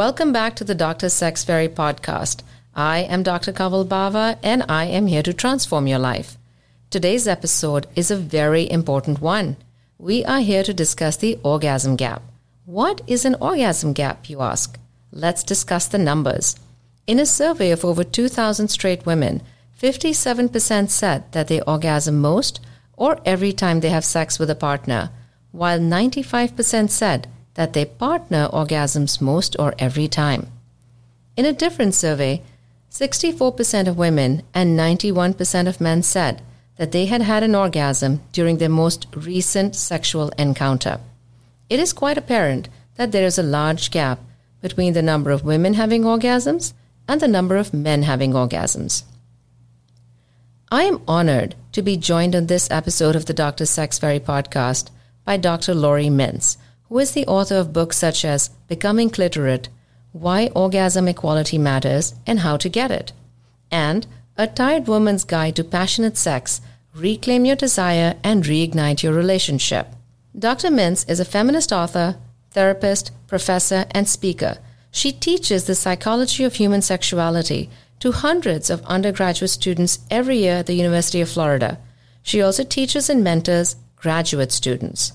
Welcome back to the Dr. Sex Fairy podcast. I am Dr. Kanwal Bawa and I am here to transform your life. Today's episode is a very important one. We are here to discuss the orgasm gap. What is an orgasm gap, you ask? Let's discuss the numbers. In a survey of over 2,000 straight women, 57% said that they orgasm most or every time they have sex with a partner, while 95% said that their partner orgasms most or every time. In a different survey, 64% of women and 91% of men said that they had had an orgasm during their most recent sexual encounter. It is quite apparent that there is a large gap between the number of women having orgasms and the number of men having orgasms. I am honored to be joined on this episode of the Dr. Sex Fairy podcast by Dr. Laurie Mintz, who is the author of books such as Becoming Cliterate, Why Orgasm Equality Matters and How to Get It, and A Tired Woman's Guide to Passionate Sex Reclaim Your Desire and Reignite Your Relationship. Dr. Mintz is a feminist author, therapist, professor, and speaker. She teaches the psychology of human sexuality to hundreds of undergraduate students every year at the University of Florida. She also teaches and mentors graduate students.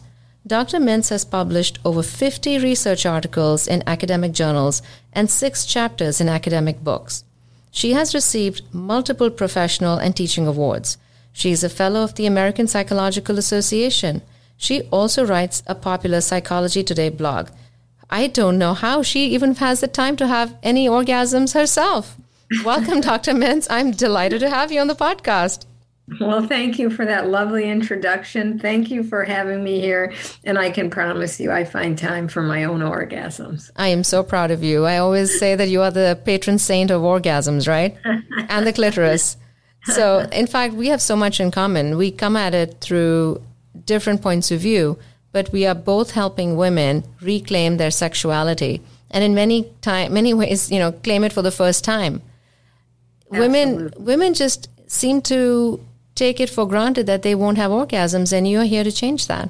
Dr. Mintz has published over 50 research articles in academic journals and six chapters in academic books. She has received multiple professional and teaching awards. She is a fellow of the American Psychological Association. She also writes a popular Psychology Today blog. I don't know how she even has the time to have any orgasms herself. Welcome, Dr. Mintz. I'm delighted to have you on the podcast. Well, thank you for that lovely introduction. Thank you for having me here. And I can promise you, I find time for my own orgasms. I am so proud of you. I always say that you are the patron saint of orgasms, right? and the clitoris. So, in fact, we have so much in common. We come at it through different points of view, but we are both helping women reclaim their sexuality and in many time many ways, you know, claim it for the first time. Absolutely. Women women just seem to take it for granted that they won't have orgasms and you're here to change that.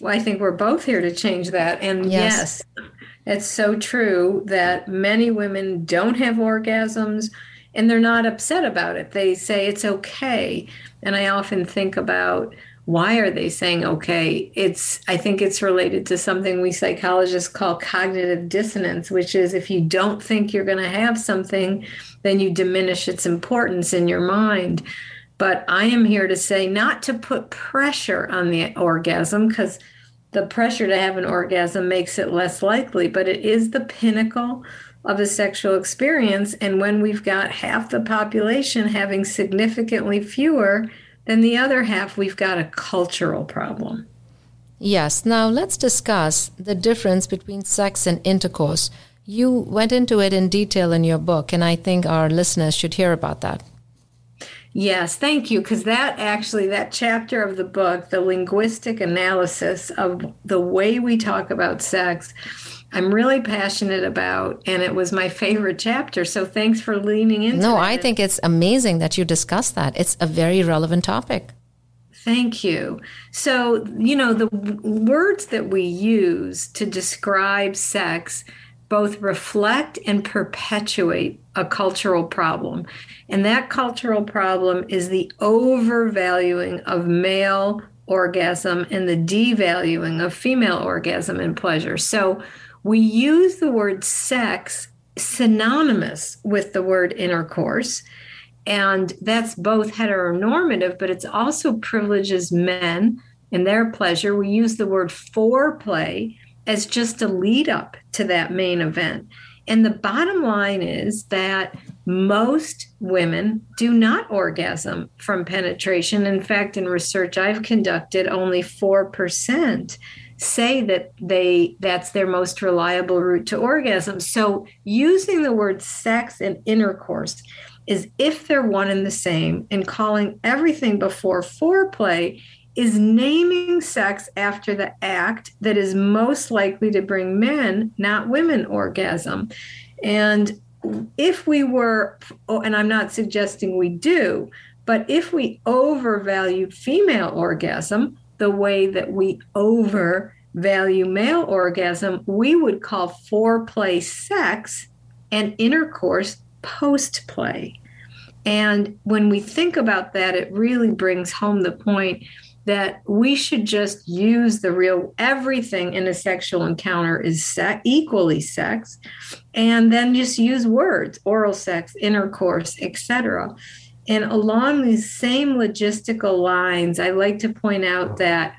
Well, I think we're both here to change that. And yes, yes it's so true that many women don't have orgasms and they're not upset about it. They say it's okay. And I often think about why are they saying okay it's i think it's related to something we psychologists call cognitive dissonance which is if you don't think you're going to have something then you diminish its importance in your mind but i am here to say not to put pressure on the orgasm because the pressure to have an orgasm makes it less likely but it is the pinnacle of a sexual experience and when we've got half the population having significantly fewer than the other half, we've got a cultural problem. Yes. Now let's discuss the difference between sex and intercourse. You went into it in detail in your book, and I think our listeners should hear about that. Yes, thank you. Because that actually, that chapter of the book, the linguistic analysis of the way we talk about sex, I'm really passionate about, and it was my favorite chapter. So thanks for leaning into. No, I think it's amazing that you discussed that. It's a very relevant topic. Thank you. So, you know, the words that we use to describe sex both reflect and perpetuate a cultural problem. And that cultural problem is the overvaluing of male orgasm and the devaluing of female orgasm and pleasure. So, we use the word sex synonymous with the word intercourse. And that's both heteronormative, but it's also privileges men and their pleasure. We use the word foreplay as just a lead up to that main event. And the bottom line is that most women do not orgasm from penetration. In fact, in research I've conducted, only 4% say that they that's their most reliable route to orgasm. So using the word sex and intercourse is if they're one and the same and calling everything before foreplay is naming sex after the act that is most likely to bring men, not women, orgasm. And if we were, oh, and I'm not suggesting we do, but if we overvalued female orgasm, the way that we overvalue male orgasm, we would call foreplay sex and intercourse post play. And when we think about that, it really brings home the point that we should just use the real everything in a sexual encounter is equally sex and then just use words oral sex intercourse etc and along these same logistical lines i like to point out that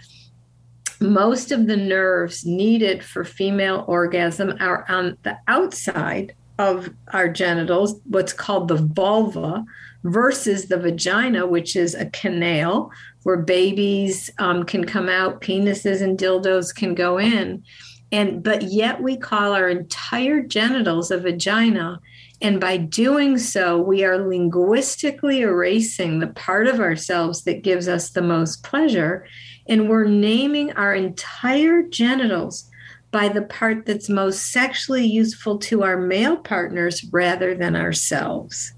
most of the nerves needed for female orgasm are on the outside of our genitals what's called the vulva versus the vagina which is a canal where babies um, can come out, penises and dildos can go in. And but yet we call our entire genitals a vagina. And by doing so, we are linguistically erasing the part of ourselves that gives us the most pleasure. And we're naming our entire genitals by the part that's most sexually useful to our male partners rather than ourselves.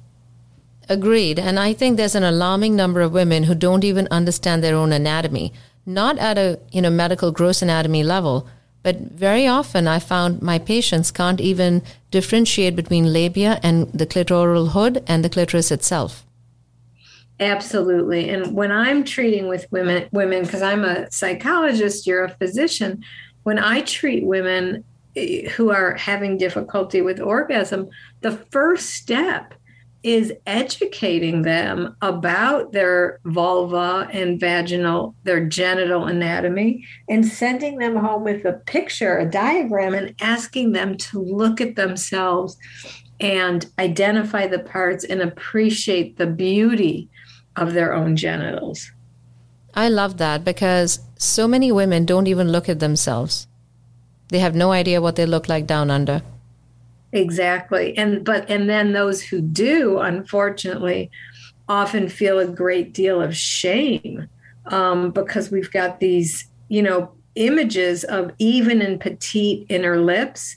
Agreed. And I think there's an alarming number of women who don't even understand their own anatomy, not at a you know medical gross anatomy level, but very often I found my patients can't even differentiate between labia and the clitoral hood and the clitoris itself. Absolutely. And when I'm treating with women women because I'm a psychologist, you're a physician, when I treat women eh, who are having difficulty with orgasm, the first step is educating them about their vulva and vaginal, their genital anatomy, and sending them home with a picture, a diagram, and asking them to look at themselves and identify the parts and appreciate the beauty of their own genitals. I love that because so many women don't even look at themselves. They have no idea what they look like down under. Exactly. And but and then those who do, unfortunately, often feel a great deal of shame um, because we've got these, you know, images of even and petite inner lips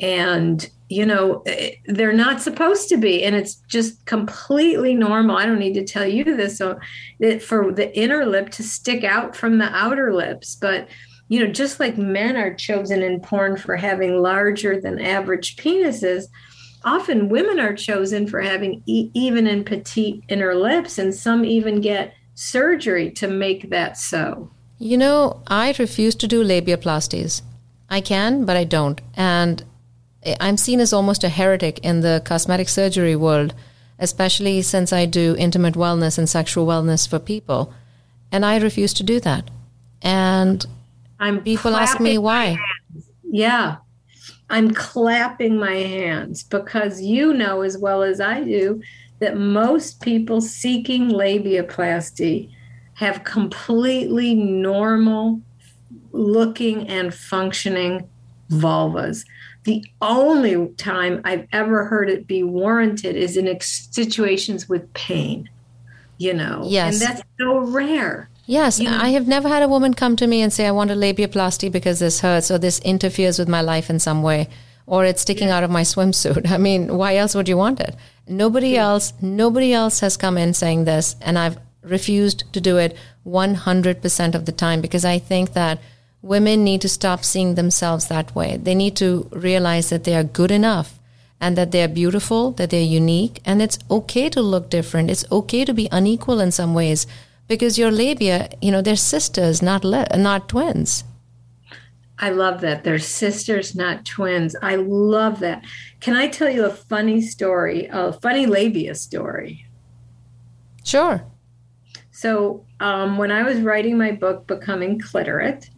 and you know eh, they're not supposed to be. And it's just completely normal. I don't need to tell you this so that for the inner lip to stick out from the outer lips. But you know, just like men are chosen in porn for having larger than average penises, often women are chosen for having e- even and petite inner lips, and some even get surgery to make that so. You know, I refuse to do labiaplasties. I can, but I don't. And I'm seen as almost a heretic in the cosmetic surgery world, especially since I do intimate wellness and sexual wellness for people. And I refuse to do that. And I'm people ask me why. Yeah. I'm clapping my hands because you know as well as I do that most people seeking labiaplasty have completely normal looking and functioning vulvas. The only time I've ever heard it be warranted is in situations with pain, you know. Yes. And that's so rare. Yes, you I have never had a woman come to me and say, I want a labiaplasty because this hurts or this interferes with my life in some way or it's sticking yeah. out of my swimsuit. I mean, why else would you want it? Nobody yeah. else, nobody else has come in saying this and I've refused to do it 100% of the time because I think that women need to stop seeing themselves that way. They need to realize that they are good enough and that they're beautiful, that they're unique, and it's okay to look different. It's okay to be unequal in some ways because your labia, you know, they're sisters, not le- not twins. I love that. They're sisters, not twins. I love that. Can I tell you a funny story, a funny labia story? Sure. So, um, when I was writing my book, Becoming Cliterate,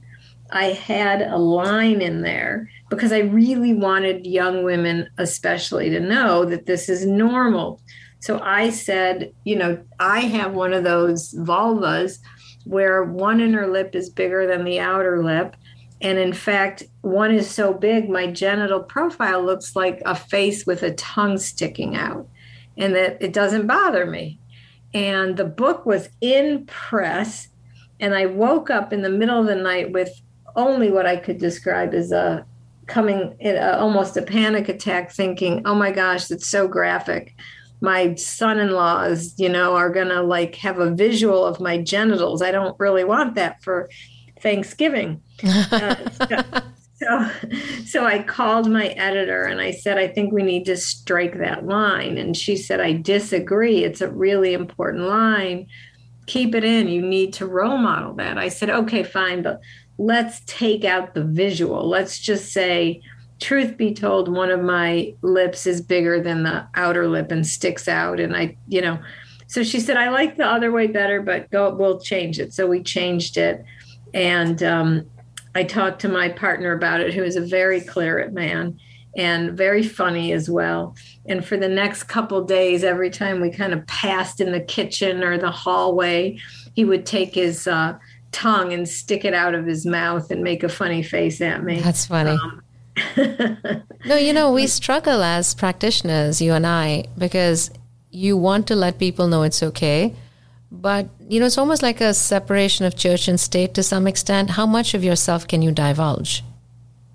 I had a line in there because I really wanted young women, especially, to know that this is normal so I said, you know, I have one of those vulvas where one inner lip is bigger than the outer lip. And in fact, one is so big, my genital profile looks like a face with a tongue sticking out, and that it doesn't bother me. And the book was in press, and I woke up in the middle of the night with only what I could describe as a coming, uh, almost a panic attack, thinking, oh my gosh, that's so graphic my son-in-laws you know are gonna like have a visual of my genitals i don't really want that for Thanksgiving. Uh, so, so, so I called my editor and I said, I think we need to strike that line. And she said, I disagree. It's a really important line. Keep it in. You need to role model that. I said, okay, fine, but let's take out the visual. Let's just say, truth be told, one of my lips is bigger than the outer lip and sticks out. And I, you know, so she said, I like the other way better, but go, we'll change it. So we changed it. And um, I talked to my partner about it, who is a very clear man and very funny as well. And for the next couple days, every time we kind of passed in the kitchen or the hallway, he would take his uh, tongue and stick it out of his mouth and make a funny face at me. That's funny. Um, no, you know, we struggle as practitioners, you and I, because you want to let people know it's okay. But, you know, it's almost like a separation of church and state to some extent. How much of yourself can you divulge?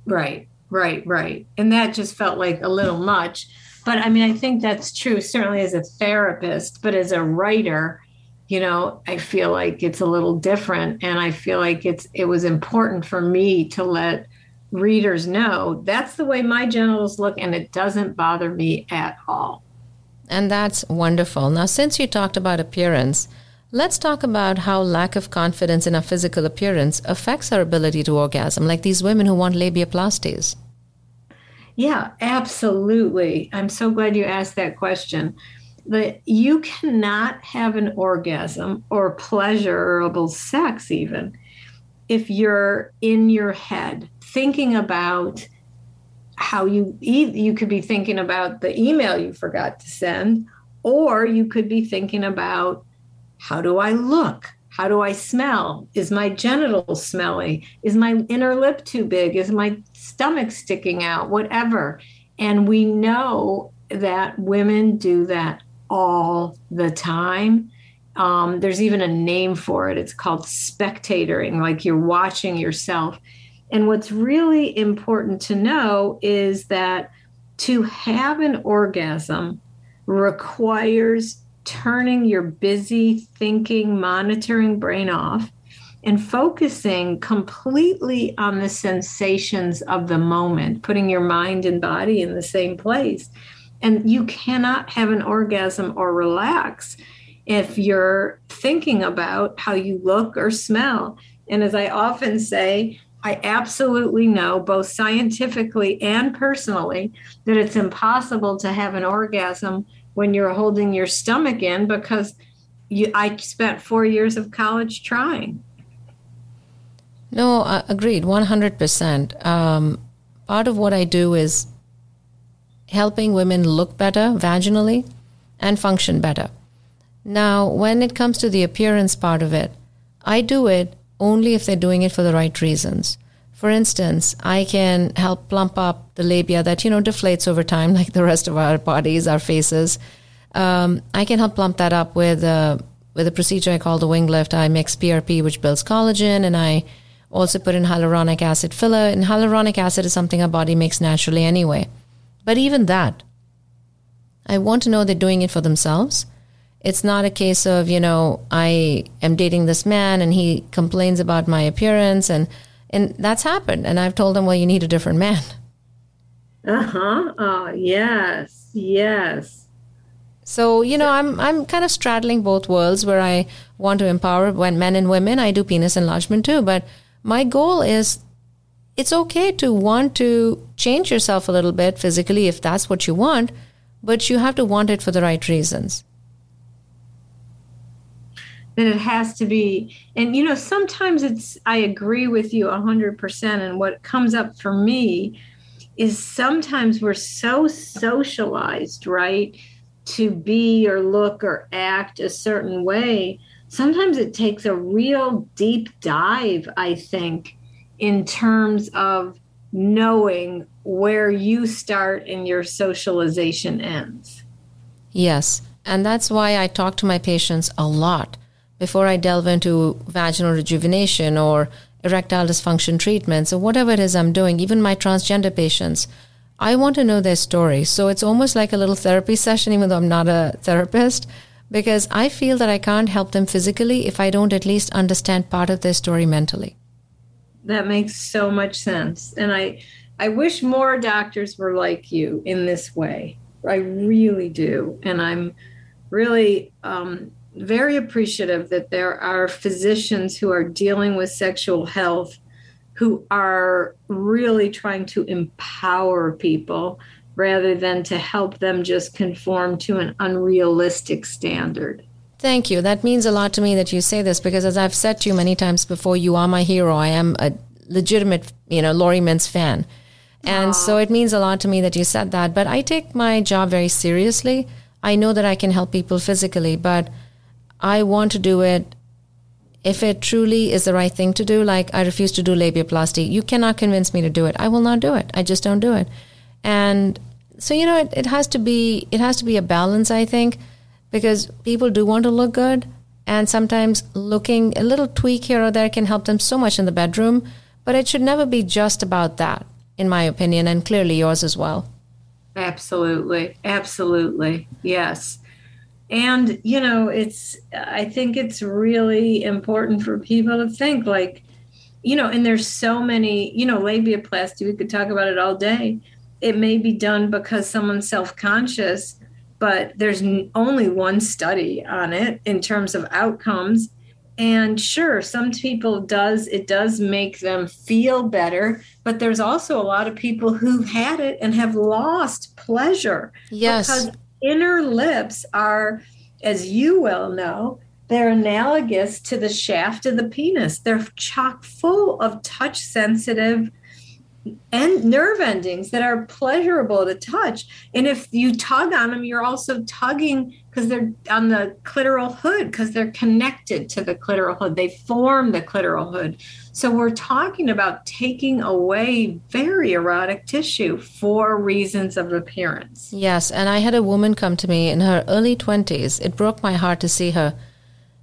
Right, right, right. And that just felt like a little much. But I mean, I think that's true, certainly as a therapist, but as a writer, you know, I feel like it's a little different. And I feel like it's it was important for me to let readers know that's the way my genitals look and it doesn't bother me at all. And that's wonderful. Now, since you talked about appearance, let's talk about how lack of confidence in our physical appearance affects our ability to orgasm, like these women who want labiaplasties. Yeah, absolutely. I'm so glad you asked that question. That you cannot have an orgasm or pleasurable sex, even if you're in your head thinking about how you you could be thinking about the email you forgot to send or you could be thinking about how do i look? How do i smell? Is my genital smelly? Is my inner lip too big? Is my stomach sticking out? Whatever. And we know that women do that all the time um, there's even a name for it it's called spectatoring like you're watching yourself and what's really important to know is that to have an orgasm requires turning your busy thinking, monitoring brain off and focusing completely on the sensations of the moment, putting your mind and body in the same place. And you cannot have an orgasm or relax if you're thinking about how you look or smell. And as I often say, I absolutely know, both scientifically and personally, that it's impossible to have an orgasm when you're holding your stomach in because you, I spent four years of college trying. No, uh, agreed, 100%. Um, part of what I do is helping women look better vaginally and function better. Now, when it comes to the appearance part of it, I do it only if they're doing it for the right reasons. For instance, I can help plump up the labia that, you know, deflates over time, like the rest of our bodies, our faces. Um, I can help plump that up with a, with a procedure I call the wing lift. I mix PRP, which builds collagen, and I also put in hyaluronic acid filler. And hyaluronic acid is something our body makes naturally anyway. But even that, I want to know they're doing it for themselves it's not a case of, you know, I am dating this man and he complains about my appearance and and that's happened. And I've told him, well, you need a different man. Uh-huh. Oh, yes. Yes. So, you know, I'm I'm kind of straddling both worlds where I want to empower when men and women. I do penis enlargement too, but my goal is it's okay to want to change yourself a little bit physically if that's what you want, but you have to want it for the right reasons then it has to be. And you know sometimes it's i agree with you 100% and what comes up for me is sometimes we're so socialized right to be or look or act a certain way. Sometimes it takes a real deep dive i think in terms of knowing where you start and your socialization ends. Yes. And that's why i talk to my patients a lot before I delve into vaginal rejuvenation or erectile dysfunction treatments or whatever it is I'm doing, even my transgender patients, I want to know their story. So it's almost like a little therapy session, even though I'm not a therapist, because I feel that I can't help them physically if I don't at least understand part of their story mentally. That makes so much sense. And I I wish more doctors were like you in this way. I really do. And I'm really um, very appreciative that there are physicians who are dealing with sexual health who are really trying to empower people rather than to help them just conform to an unrealistic standard. Thank you. That means a lot to me that you say this because, as I've said to you many times before, you are my hero. I am a legitimate, you know, Laurie Mintz fan. And Aww. so it means a lot to me that you said that. But I take my job very seriously. I know that I can help people physically, but I want to do it if it truly is the right thing to do. Like I refuse to do labiaplasty. You cannot convince me to do it. I will not do it. I just don't do it. And so you know, it, it has to be it has to be a balance. I think because people do want to look good, and sometimes looking a little tweak here or there can help them so much in the bedroom. But it should never be just about that in my opinion, and clearly yours as well. Absolutely. Absolutely. Yes. And, you know, it's, I think it's really important for people to think like, you know, and there's so many, you know, labiaplasty, we could talk about it all day. It may be done because someone's self conscious, but there's only one study on it in terms of outcomes and sure some people does it does make them feel better but there's also a lot of people who've had it and have lost pleasure yes because inner lips are as you well know they're analogous to the shaft of the penis they're chock full of touch sensitive and nerve endings that are pleasurable to touch. And if you tug on them, you're also tugging because they're on the clitoral hood because they're connected to the clitoral hood. They form the clitoral hood. So we're talking about taking away very erotic tissue for reasons of appearance. Yes. And I had a woman come to me in her early 20s. It broke my heart to see her.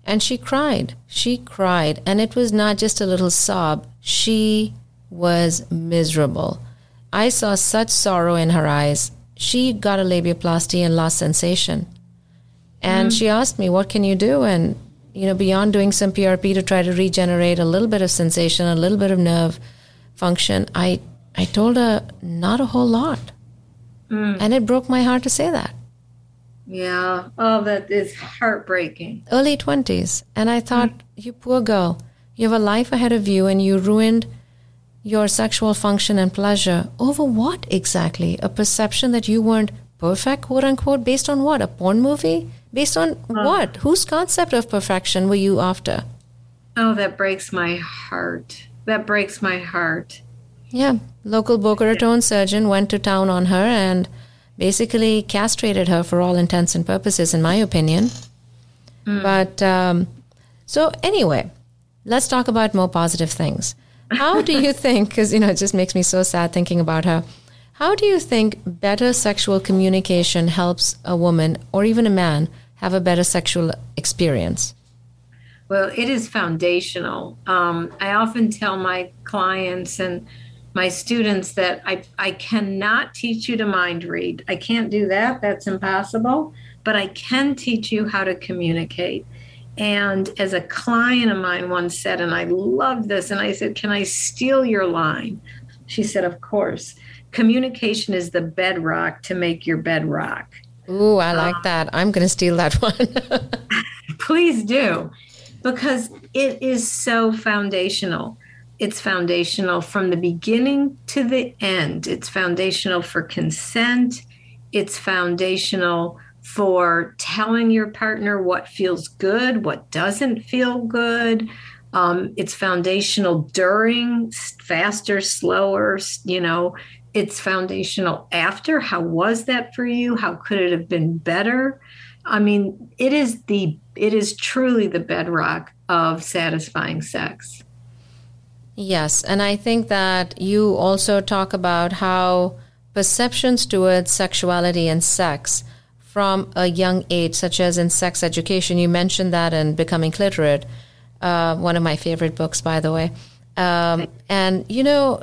And she cried. She cried. And it was not just a little sob. She was miserable. I saw such sorrow in her eyes. She got a labiaplasty and lost sensation. And mm-hmm. she asked me, What can you do? And, you know, beyond doing some PRP to try to regenerate a little bit of sensation, a little bit of nerve function, I, I told her, Not a whole lot. Mm. And it broke my heart to say that. Yeah. Oh, that is heartbreaking. Early 20s. And I thought, mm. You poor girl, you have a life ahead of you and you ruined your sexual function and pleasure over what exactly? A perception that you weren't perfect, quote unquote, based on what? A porn movie? Based on uh, what? Whose concept of perfection were you after? Oh, that breaks my heart. That breaks my heart. Yeah. Local Boca Raton surgeon went to town on her and basically castrated her for all intents and purposes, in my opinion. Mm. But um, so, anyway, let's talk about more positive things. How do you think, because, you know, it just makes me so sad thinking about her. How do you think better sexual communication helps a woman or even a man have a better sexual experience? Well, it is foundational. Um, I often tell my clients and my students that I, I cannot teach you to mind read. I can't do that. That's impossible. But I can teach you how to communicate. And as a client of mine once said, and I love this, and I said, Can I steal your line? She said, Of course. Communication is the bedrock to make your bedrock. Ooh, I like uh, that. I'm going to steal that one. please do, because it is so foundational. It's foundational from the beginning to the end. It's foundational for consent. It's foundational for telling your partner what feels good, what doesn't feel good. Um, it's foundational during, faster, slower, you know, it's foundational after. How was that for you? How could it have been better? I mean, it is the it is truly the bedrock of satisfying sex. Yes, and I think that you also talk about how perceptions towards sexuality and sex from a young age, such as in sex education. You mentioned that in Becoming Cliterate, uh, one of my favorite books, by the way. Um, and, you know,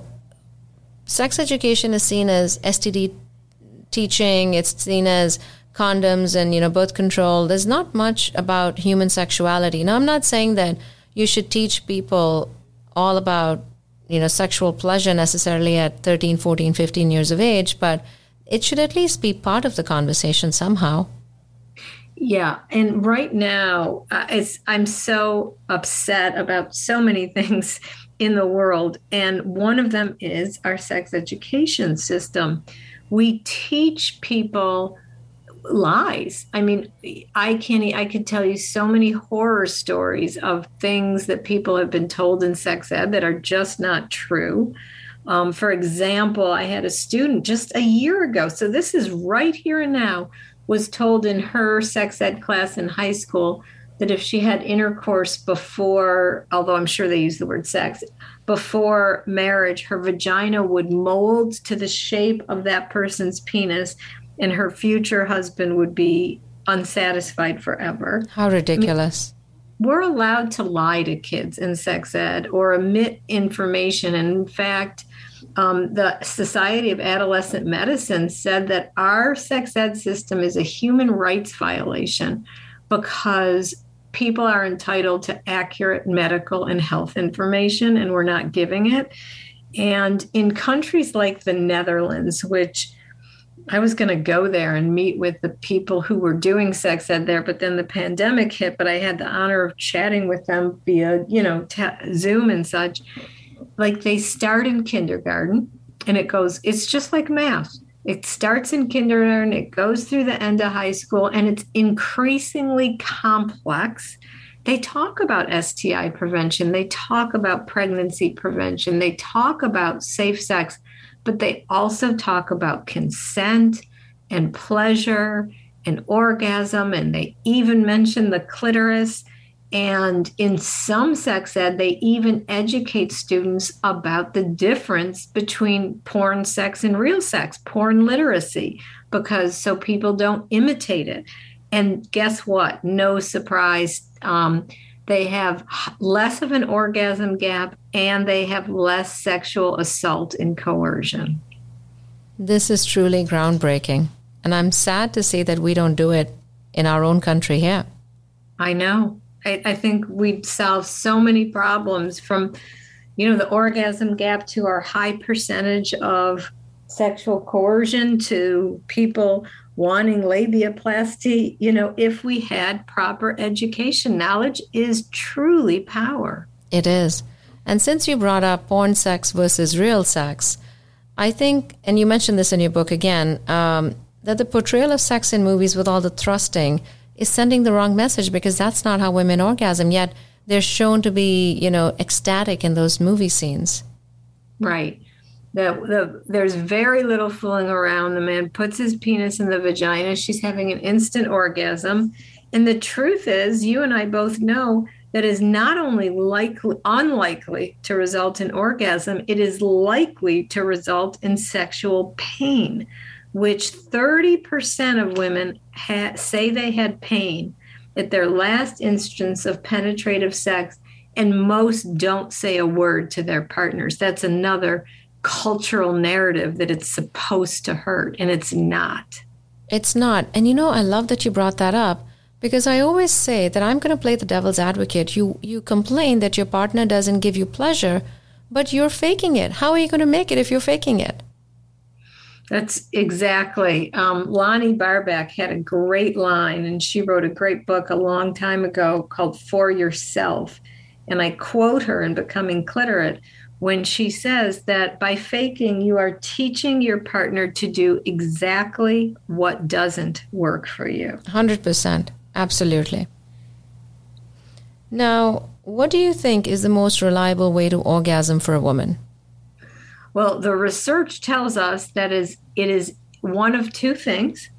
sex education is seen as STD teaching, it's seen as condoms and, you know, birth control. There's not much about human sexuality. Now, I'm not saying that you should teach people all about you know, sexual pleasure necessarily at 13, 14, 15 years of age, but it should at least be part of the conversation somehow. Yeah, and right now, uh, it's I'm so upset about so many things in the world, and one of them is our sex education system. We teach people lies. I mean, I can't. I could tell you so many horror stories of things that people have been told in sex ed that are just not true. Um, for example, I had a student just a year ago. So this is right here and now was told in her sex ed class in high school that if she had intercourse before, although I'm sure they use the word sex, before marriage, her vagina would mold to the shape of that person's penis and her future husband would be unsatisfied forever. How ridiculous. I mean, we're allowed to lie to kids in sex ed or omit information. And in fact, um, the Society of Adolescent Medicine said that our sex ed system is a human rights violation because people are entitled to accurate medical and health information, and we're not giving it. And in countries like the Netherlands, which I was going to go there and meet with the people who were doing sex ed there, but then the pandemic hit. But I had the honor of chatting with them via, you know, Zoom and such like they start in kindergarten and it goes, it's just like math. It starts in kindergarten, it goes through the end of high school, and it's increasingly complex. They talk about STI prevention, they talk about pregnancy prevention, they talk about safe sex, but they also talk about consent and pleasure and orgasm, and they even mention the clitoris. And in some sex ed, they even educate students about the difference between porn sex and real sex, porn literacy, because so people don't imitate it. And guess what? No surprise. Um, they have less of an orgasm gap and they have less sexual assault and coercion. This is truly groundbreaking. And I'm sad to see that we don't do it in our own country here. I know. I, I think we'd solve so many problems from, you know, the orgasm gap to our high percentage of sexual coercion to people wanting labiaplasty. You know, if we had proper education, knowledge is truly power. It is. And since you brought up porn sex versus real sex, I think, and you mentioned this in your book again, um, that the portrayal of sex in movies with all the thrusting is sending the wrong message because that's not how women orgasm. Yet they're shown to be, you know, ecstatic in those movie scenes. Right. The, the, there's very little fooling around. The man puts his penis in the vagina. She's having an instant orgasm. And the truth is, you and I both know that is not only likely unlikely to result in orgasm, it is likely to result in sexual pain which 30% of women ha- say they had pain at their last instance of penetrative sex, and most don't say a word to their partners. That's another cultural narrative that it's supposed to hurt, and it's not. It's not. And you know, I love that you brought that up because I always say that I'm going to play the devil's advocate. You you complain that your partner doesn't give you pleasure, but you're faking it. How are you going to make it if you're faking it? That's exactly. Um, Lonnie Barbach had a great line, and she wrote a great book a long time ago called For Yourself. And I quote her in Becoming Cliterate when she says that by faking, you are teaching your partner to do exactly what doesn't work for you. 100%. Absolutely. Now, what do you think is the most reliable way to orgasm for a woman? Well, the research tells us that is it is one of two things,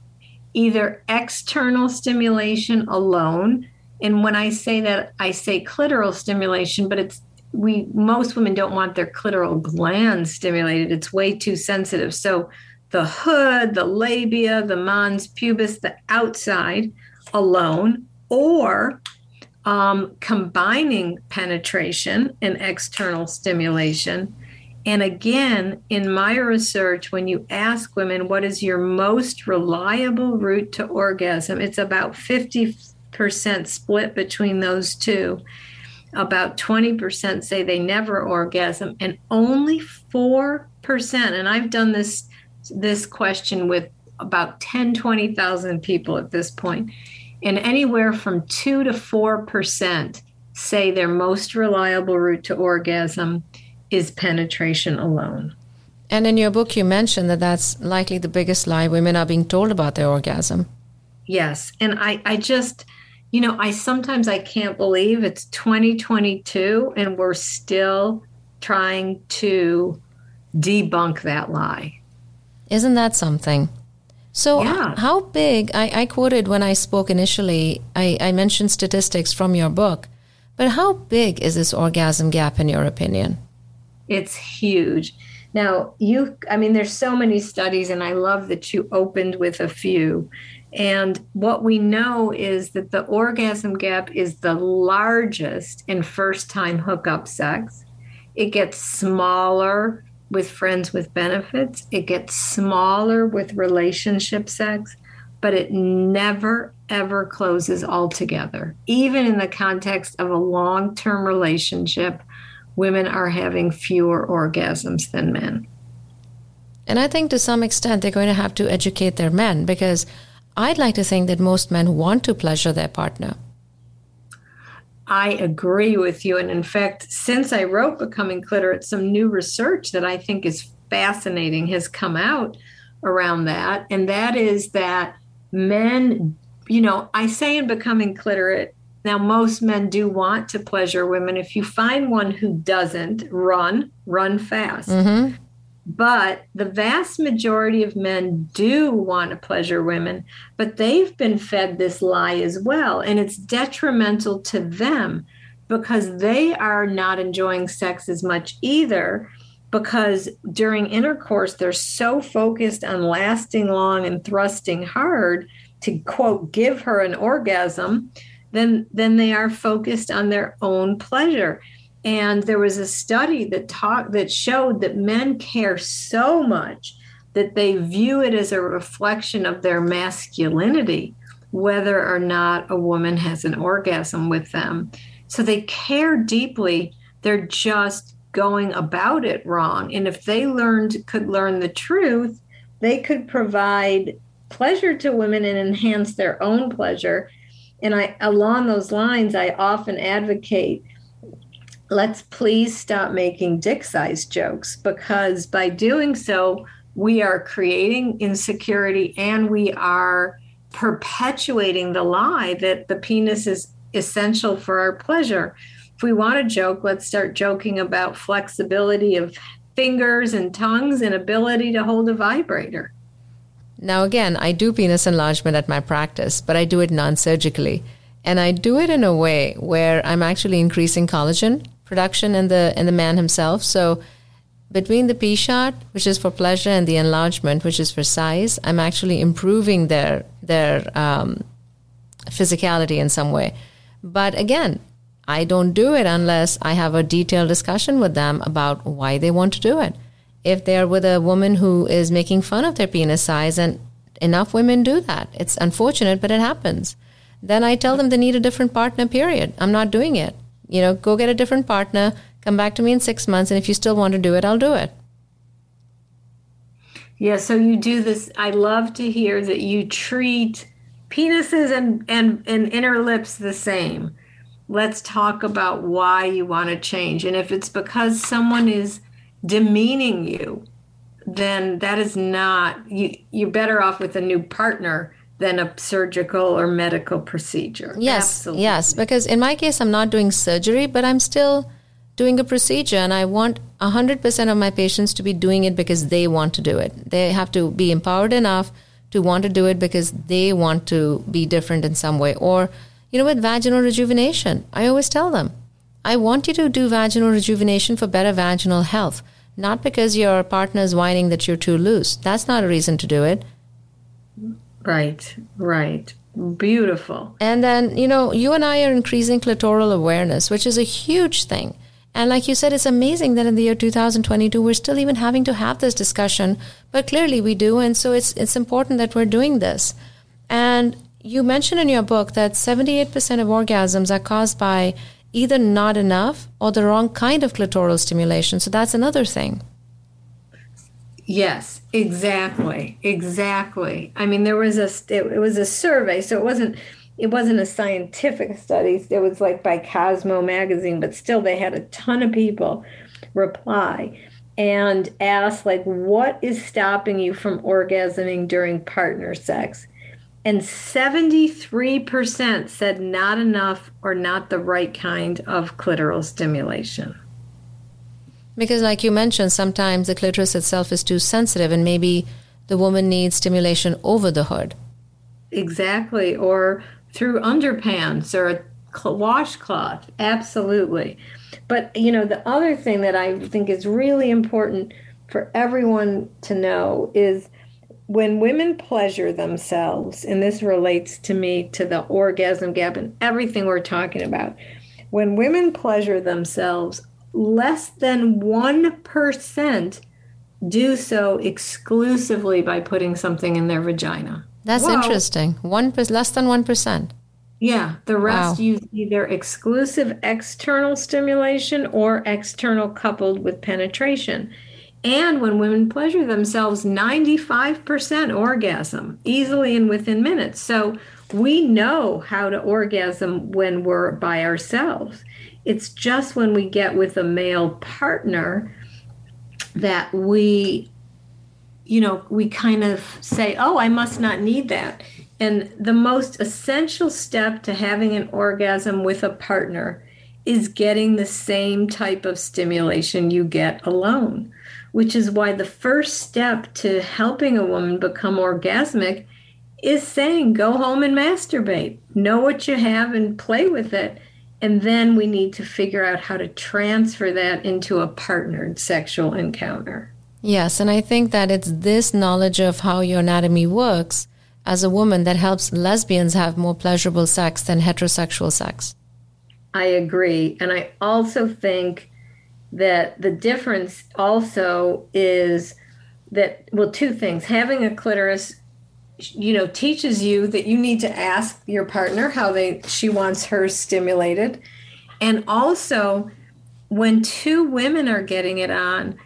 either external stimulation alone, and when I say that I say clitoral stimulation, but it's we most women don't want their clitoral glans stimulated. It's way too sensitive. So the hood, the labia, the mons pubis, the outside alone, or um, combining penetration and external stimulation and again, in my research, when you ask women what is your most reliable route to orgasm, it's about 50% split between those two. about 20% say they never orgasm, and only 4%, and I've done this this question with about 10, 20,000 people at this point, and anywhere from 2 to 4% say their most reliable route to orgasm is penetration alone. And in your book, you mentioned that that's likely the biggest lie women are being told about their orgasm. Yes. And I, I just, you know, I sometimes I can't believe it's 2022 and we're still trying to debunk that lie. Isn't that something? So, Yeah. how big? I, I quoted when I spoke initially, I, I mentioned statistics from your book, but how big is this orgasm gap in your opinion? It's huge. Now, you, I mean, there's so many studies, and I love that you opened with a few. And what we know is that the orgasm gap is the largest in first time hookup sex. It gets smaller with friends with benefits, it gets smaller with relationship sex, but it never, ever closes altogether. Even in the context of a long term relationship, women are having fewer orgasms than men. And I think to some extent they're going to have to educate their men because I'd like to think that most men want to pleasure their partner. I agree with you. And in fact, since I wrote Becoming Cliterate, some new research that I think is fascinating has come out around that. And that is that men, you know, I say in Becoming Cliterate, now most men do want to pleasure women. If you find one who doesn't, run, run fast. Mm-hmm. But the vast majority of men do want to pleasure women, but they've been fed this lie as well. And it's detrimental to them because they are not enjoying sex as much either. Because during intercourse, they're so focused on lasting long and thrusting hard to quote, give her an orgasm, then, then they are focused on their own pleasure. And there was a study that talked that showed that men care so much that they view it as a reflection of their masculinity, whether or not a woman has an orgasm with them. So they care deeply. They're just going about it wrong. And if they learned could learn the truth, they could provide pleasure to women and enhance their own pleasure. And I along those lines, I often advocate let's please stop making dick size jokes because by doing so, we are creating insecurity and we are perpetuating the lie that the penis is essential for our pleasure. If we want to joke, let's start joking about flexibility of fingers and tongues and ability to hold a vibrator. Now, again, I do penis enlargement at my practice, but I do it non surgically. And I do it in a way where I'm actually increasing collagen production in the in the man himself. So between the P shot, which is for pleasure, and the enlargement, which is for size, I'm actually improving their their um, physicality in some way. But again, I don't do it unless I have a detailed discussion with them about why they want to do it. If they're with a woman who is making fun of their penis size, and enough women do that, it's unfortunate, but it happens. Then I tell them they need a different partner, period. I'm not doing it. You know, go get a different partner, come back to me in six months, and if you still want to do it, I'll do it. Yeah, so you do this. I love to hear that you treat penises and, and, and inner lips the same. Let's talk about why you want to change. And if it's because someone is demeaning you, then that is not you you're better off with a new partner than a surgical or medical procedure. Yes, Absolutely. yes. Because in my case, I'm not doing surgery, but I'm still doing a procedure, and I want 100% of my patients to be doing it because they want to do it. They have to be empowered enough to want to do it because they want to be different in some way. Or, you know, with vaginal rejuvenation, I always tell them, I want you to do vaginal rejuvenation for better vaginal health, not because your partner is whining that you're too loose. That's not a reason to do it. Right, right. Beautiful. And then, you know, you and I are increasing clitoral awareness, which is a huge thing. And like you said, it's amazing that in the year 2022, we're still even having to have this discussion, but clearly we do. And so it's, it's important that we're doing this. And you mentioned in your book that 78% of orgasms are caused by either not enough or the wrong kind of clitoral stimulation. So that's another thing. Yes, exactly, exactly. I mean, there was a it, it was a survey, so it wasn't it wasn't a scientific study. It was like by Cosmo magazine, but still, they had a ton of people reply and ask like, "What is stopping you from orgasming during partner sex?" And 73% said not enough or not the right kind of clitoral stimulation. Because, like you mentioned, sometimes the clitoris itself is too sensitive, and maybe the woman needs stimulation over the hood. Exactly, or through underpants or a washcloth. Absolutely. But, you know, the other thing that I think is really important for everyone to know is when women pleasure themselves, and this relates to me to the orgasm gap and everything we're talking about, when women pleasure themselves, less than 1% do so exclusively by putting something in their vagina. That's Whoa. interesting. One less than 1%. Yeah, the rest wow. use either exclusive external stimulation or external coupled with penetration. And when women pleasure themselves, 95% orgasm easily and within minutes. So we know how to orgasm when we're by ourselves. It's just when we get with a male partner that we, you know, we kind of say, oh, I must not need that. And the most essential step to having an orgasm with a partner is getting the same type of stimulation you get alone, which is why the first step to helping a woman become orgasmic is saying, go home and masturbate, know what you have and play with it and then we need to figure out how to transfer that into a partnered sexual encounter. Yes, and I think that it's this knowledge of how your anatomy works as a woman that helps lesbians have more pleasurable sex than heterosexual sex. I agree. And I also think that the difference also is that, well, two things. Having a clitoris you know teaches you that you need to ask your partner how they she wants hers stimulated. And also when two women are getting it on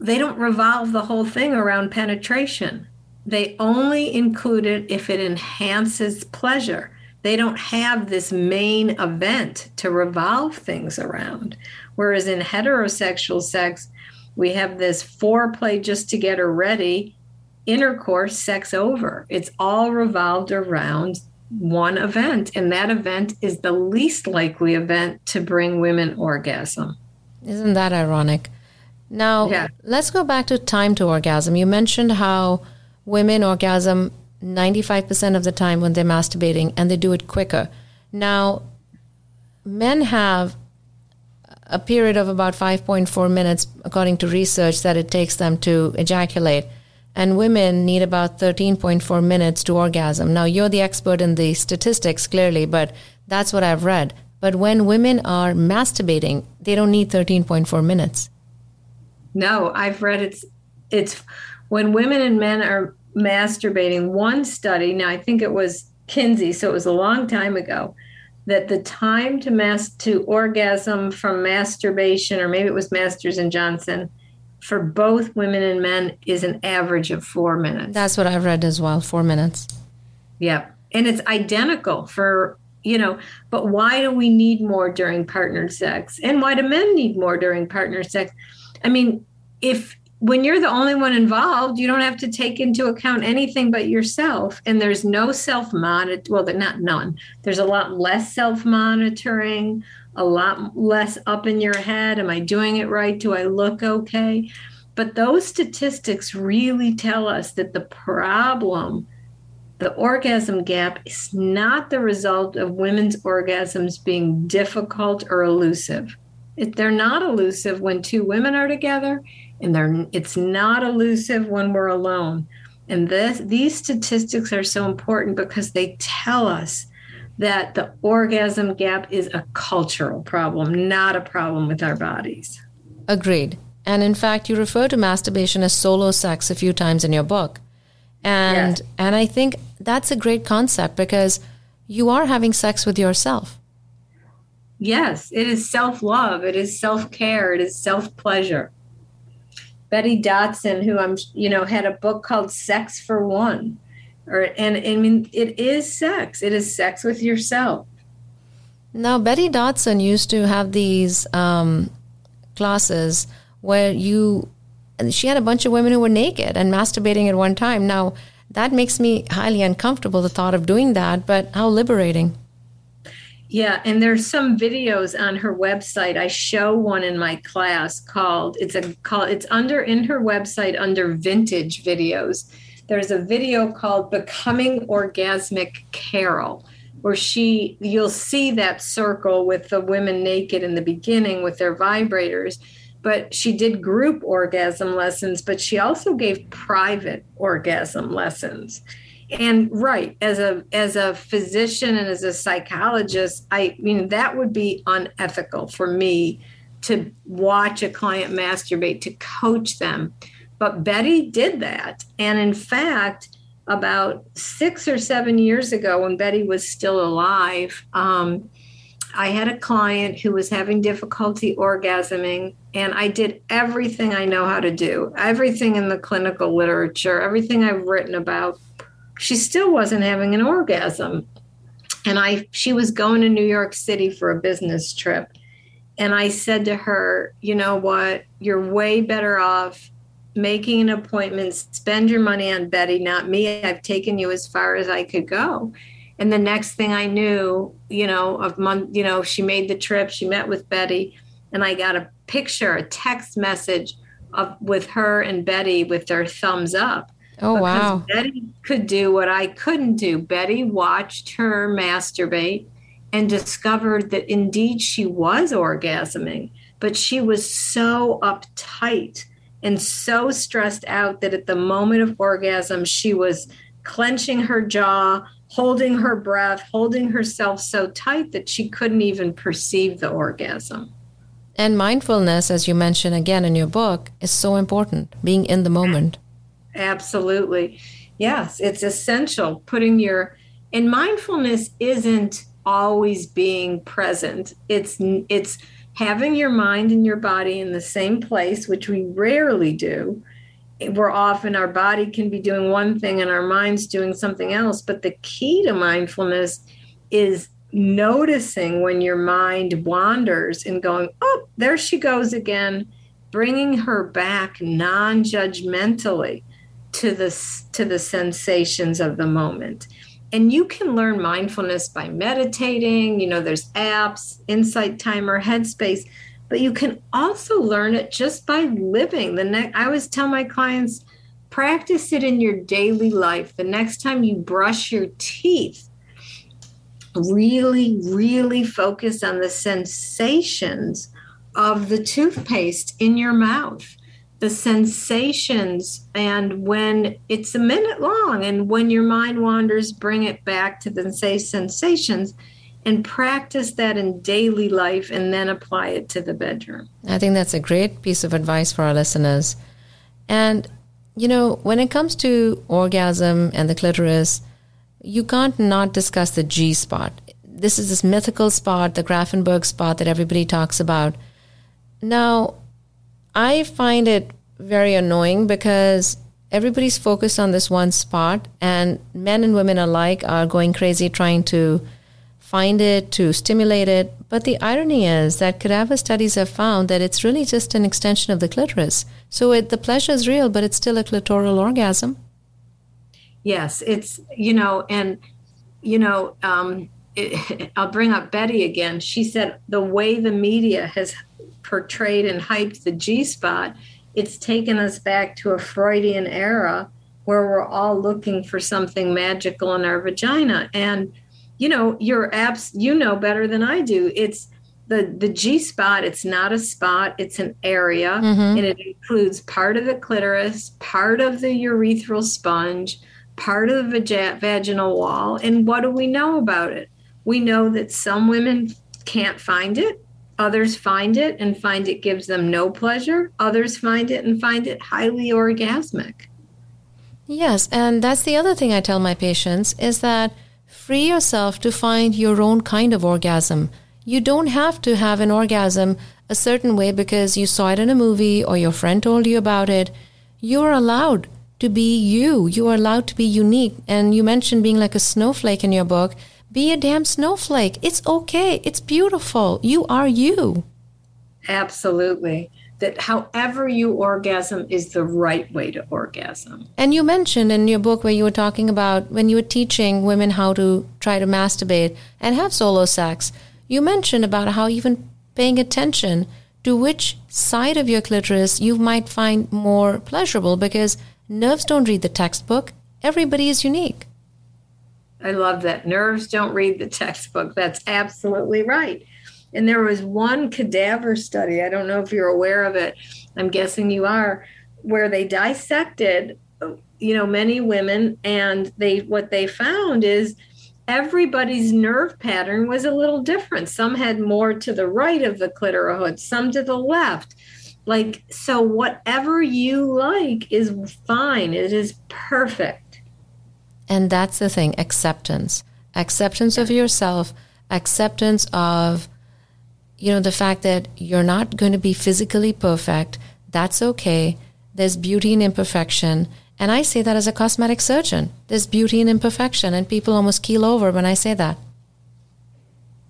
they don't revolve the whole thing around penetration. They only include it if it enhances pleasure. They don't have this main event to revolve things around whereas in heterosexual sex we have this foreplay just to get her ready intercourse, sex over. It's all revolved around one event, and that event is the least likely event to bring women orgasm. Isn't that ironic? Now, yeah. let's go back to time to orgasm. You mentioned how women orgasm 95% of the time when they're masturbating and they do it quicker. Now, men have a period of about 5.4 minutes, according to research, that it takes them to ejaculate and women need about 13.4 minutes to orgasm. Now, you're the expert in the statistics, clearly, but that's what I've read. But when women are masturbating, they don't need 13.4 minutes. No, I've read it's it's when women and men are masturbating. One study, now I think it was Kinsey, so it was a long time ago, that the time to mass to orgasm from masturbation, or maybe it was Masters and Johnson, for both women and men is an average of four minutes. That's what I've read as well, four minutes. Yep. And it's identical for, you know, but why do we need more during partnered sex? And why do men need more during partnered sex? I mean, if when you're the only one involved, you don't have to take into account anything but yourself. And there's no self monitor. Well, not none. There's a lot less self monitoring, a lot less up in your head. Am I doing it right? Do I look okay? But those statistics really tell us that the problem, the orgasm gap, is not the result of women's orgasms being difficult or elusive. It, they're not elusive when two women are together, and they're it's not elusive when we're alone. And this, these statistics are so important because they tell us that the orgasm gap is a cultural problem, not a problem with our bodies. Agreed. And in fact, you refer to masturbation as solo sex a few times in your book. And yes. and I think that's a great concept because you are having sex with yourself. Yes, it is self love, it is self care, it is self pleasure. Betty Dodson, who I'm, you know, had a book called Sex for One. Or, and I mean, it is sex. It is sex with yourself. Now, Betty Dodson used to have these um, classes where you, she had a bunch of women who were naked and masturbating at one time. Now, that makes me highly uncomfortable, the thought of doing that, but how liberating. Yeah, and there's some videos on her website. I show one in my class called it's a call it's under in her website under vintage videos. There's a video called Becoming Orgasmic Carol where she you'll see that circle with the women naked in the beginning with their vibrators but she did group orgasm lessons but she also gave private orgasm lessons and right as a as a physician and as a psychologist i mean that would be unethical for me to watch a client masturbate to coach them. But betty did that. And in fact about six or seven years ago when betty was still alive um, i had a client who was having difficulty orgasming and i did everything i know how to do. Everything in the clinical literature everything i've written about she still wasn't having an orgasm. And I she was going to New York City for a business trip. And I said to her, you know what? You're way better off making an appointment, spend your money on Betty, not me. I've taken you as far as I could go. And the next thing I knew, you know, of month, you know, she made the trip, she met with Betty, and I got a picture, a text message of with her and Betty with their thumbs up. Oh, wow. Betty could do what I couldn't do. Betty watched her masturbate and discovered that indeed she was orgasming, but she was so uptight and so stressed out that at the moment of orgasm, she was clenching her jaw, holding her breath, holding herself so tight that she couldn't even perceive the orgasm. And mindfulness, as you mention again in your book, is so important, being in the moment. Absolutely. Yes, it's essential putting your and mindfulness isn't always being present. It's it's having your mind and your body in the same place, which we rarely do. We're often our body can be doing one thing and our mind's doing something else, but the key to mindfulness is noticing when your mind wanders and going, "Oh, there she goes again." Bringing her back non-judgmentally to the to the sensations of the moment. And you can learn mindfulness by meditating you know there's apps insight timer headspace but you can also learn it just by living. The next i always tell my clients practice it in your daily life. The next time you brush your teeth really really focus on the sensations of the toothpaste in your mouth the sensations and when it's a minute long and when your mind wanders bring it back to the say sensations and practice that in daily life and then apply it to the bedroom. I think that's a great piece of advice for our listeners. And you know when it comes to orgasm and the clitoris you can't not discuss the g spot. This is this mythical spot the grafenberg spot that everybody talks about. Now I find it very annoying because everybody's focused on this one spot, and men and women alike are going crazy trying to find it, to stimulate it. But the irony is that cadaver studies have found that it's really just an extension of the clitoris. So it, the pleasure is real, but it's still a clitoral orgasm. Yes, it's, you know, and, you know, um, it, I'll bring up Betty again. She said the way the media has portrayed and hyped the G spot, it's taken us back to a Freudian era where we're all looking for something magical in our vagina. And you know, your apps, you know better than I do. It's the the G spot. It's not a spot. It's an area, mm-hmm. and it includes part of the clitoris, part of the urethral sponge, part of the vag- vaginal wall. And what do we know about it? We know that some women can't find it Others find it and find it gives them no pleasure. Others find it and find it highly orgasmic. Yes, and that's the other thing I tell my patients is that free yourself to find your own kind of orgasm. You don't have to have an orgasm a certain way because you saw it in a movie or your friend told you about it. You're allowed to be you. You are allowed to be unique. And you mentioned being like a snowflake in your book. Be a damn snowflake. It's okay. It's beautiful. You are you. Absolutely. That however you orgasm is the right way to orgasm. And you mentioned in your book where you were talking about when you were teaching women how to try to masturbate and have solo sex, you mentioned about how even paying attention to which side of your clitoris you might find more pleasurable because nerves don't read the textbook. Everybody is unique. I love that. Nerves don't read the textbook. That's absolutely right. And there was one cadaver study, I don't know if you're aware of it, I'm guessing you are, where they dissected you know many women and they what they found is everybody's nerve pattern was a little different. Some had more to the right of the clitoris, some to the left. Like, so whatever you like is fine. It is perfect. And that's the thing acceptance. Acceptance of yourself, acceptance of, you know, the fact that you're not going to be physically perfect. That's okay. There's beauty in imperfection. And I say that as a cosmetic surgeon. There's beauty in imperfection, and people almost keel over when I say that.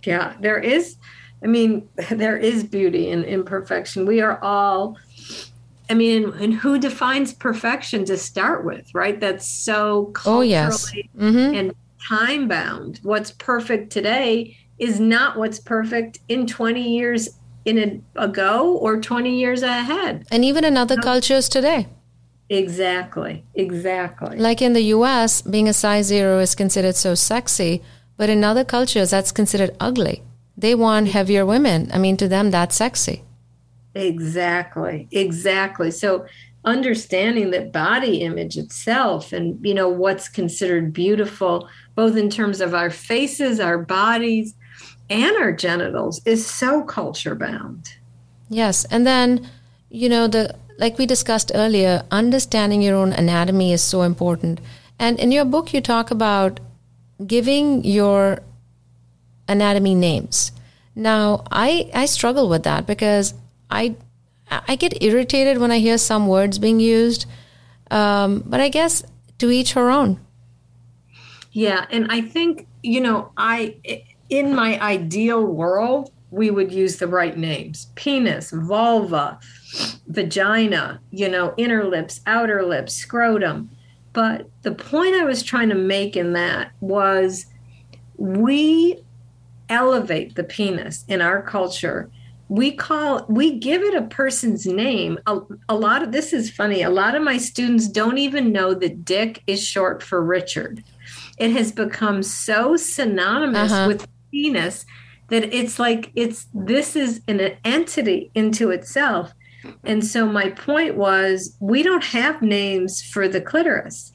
Yeah, there is. I mean, there is beauty in imperfection. We are all, I mean, and who defines perfection to start with, right? That's so oh, yes. Mm-hmm. and time bound. What's perfect today is not what's perfect in 20 years in a, ago or 20 years ahead. And even in other so, cultures today. Exactly. Exactly. Like in the US, being a size zero is considered so sexy, but in other cultures, that's considered ugly. They want heavier women. I mean, to them, that's sexy. Exactly. Exactly. So, understanding that body image itself and, you know, what's considered beautiful, both in terms of our faces, our bodies, and our genitals, is so culture bound. Yes. And then, you know, the like we discussed earlier, understanding your own anatomy is so important. And in your book, you talk about giving your anatomy names. Now, I, I struggle with that because I, I get irritated when I hear some words being used. Um, but I guess to each her own. Yeah. And I think, you know, I, in my ideal world, we would use the right names penis, vulva, vagina, you know, inner lips, outer lips, scrotum. But the point I was trying to make in that was we elevate the penis in our culture. We call, we give it a person's name. A, a lot of this is funny. A lot of my students don't even know that Dick is short for Richard. It has become so synonymous uh-huh. with penis that it's like it's this is an entity into itself and so my point was we don't have names for the clitoris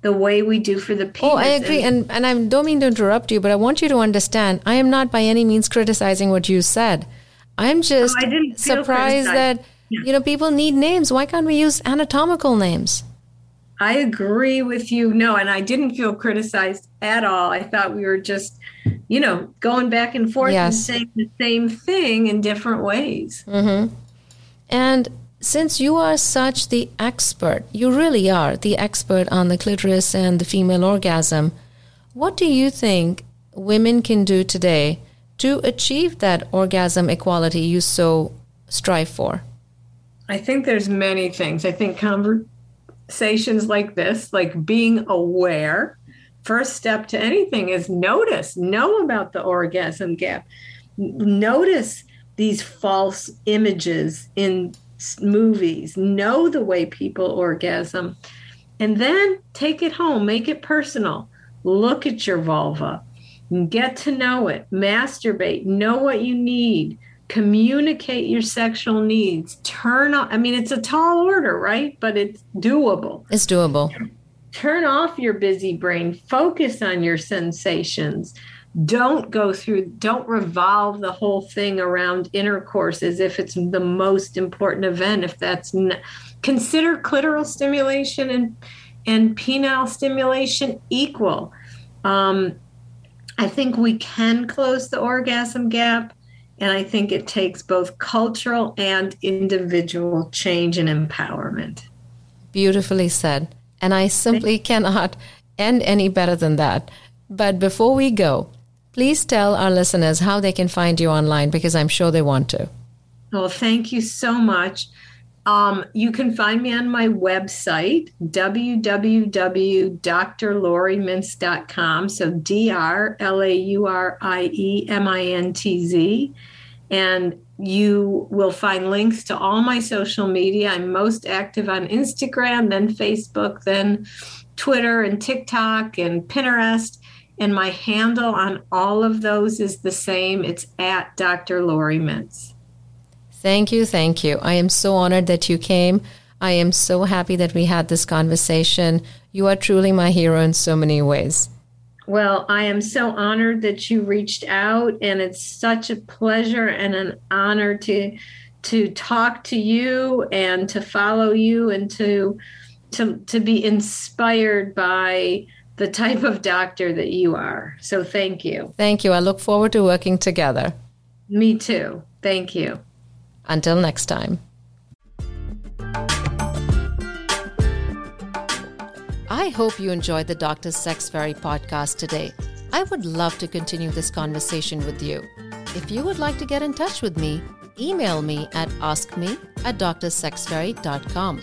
the way we do for the penis. Oh, I agree. And, and I don't mean to interrupt you, but I want you to understand I am not by any means criticizing what you said. I'm just oh, surprised that, yeah. you know, people need names. Why can't we use anatomical names? I agree with you. No, and I didn't feel criticized at all. I thought we were just, you know, going back and forth yes. and saying the same thing in different ways. Mm-hmm. And since you are such the expert, you really are the expert on the clitoris and the female orgasm, what do you think women can do today to achieve that orgasm equality you so strive for? I think there's many things. I think conversations like this, like being aware, first step to anything is notice, know about the orgasm gap. Notice these false images in movies, know the way people orgasm, and then take it home, make it personal. Look at your vulva, get to know it, masturbate, know what you need, communicate your sexual needs, turn on. I mean, it's a tall order, right? But it's doable. It's doable. Turn off your busy brain, focus on your sensations don't go through don't revolve the whole thing around intercourse as if it's the most important event if that's not, consider clitoral stimulation and and penile stimulation equal um, i think we can close the orgasm gap And I think it takes both cultural and individual change and empowerment. Beautifully said. And I simply cannot end any better than that. But before we go, please tell our listeners how they can find you online because I'm sure they want to. Well, thank you so much. Um, you can find me on my website, www.drlauriemintz.com. So D R L A U R I E M I N T Z. And you will find links to all my social media. I'm most active on Instagram, then Facebook, then Twitter and TikTok and Pinterest. And my handle on all of those is the same. It's at Dr. Laurie Mintz. Thank you. Thank you. I am so honored that you came. I am so happy that we had this conversation. You are truly my hero in so many ways. Well, I am so honored that you reached out, and it's such a pleasure and an honor to to talk to you and to follow you and to to to be inspired by the type of doctor that you are. So thank you. Thank you. I look forward to working together. Me too. Thank you. Until next time. I hope you enjoyed the Dr. Sex Fairy podcast today. I would love to continue this conversation with you. If you would like to get in touch with me, email me at askme at drsexfairy.com.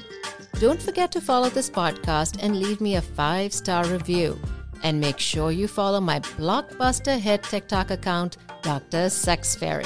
Don't forget to follow this podcast and leave me a five star review. And make sure you follow my blockbuster hit TikTok account, Dr. Sex Fairy.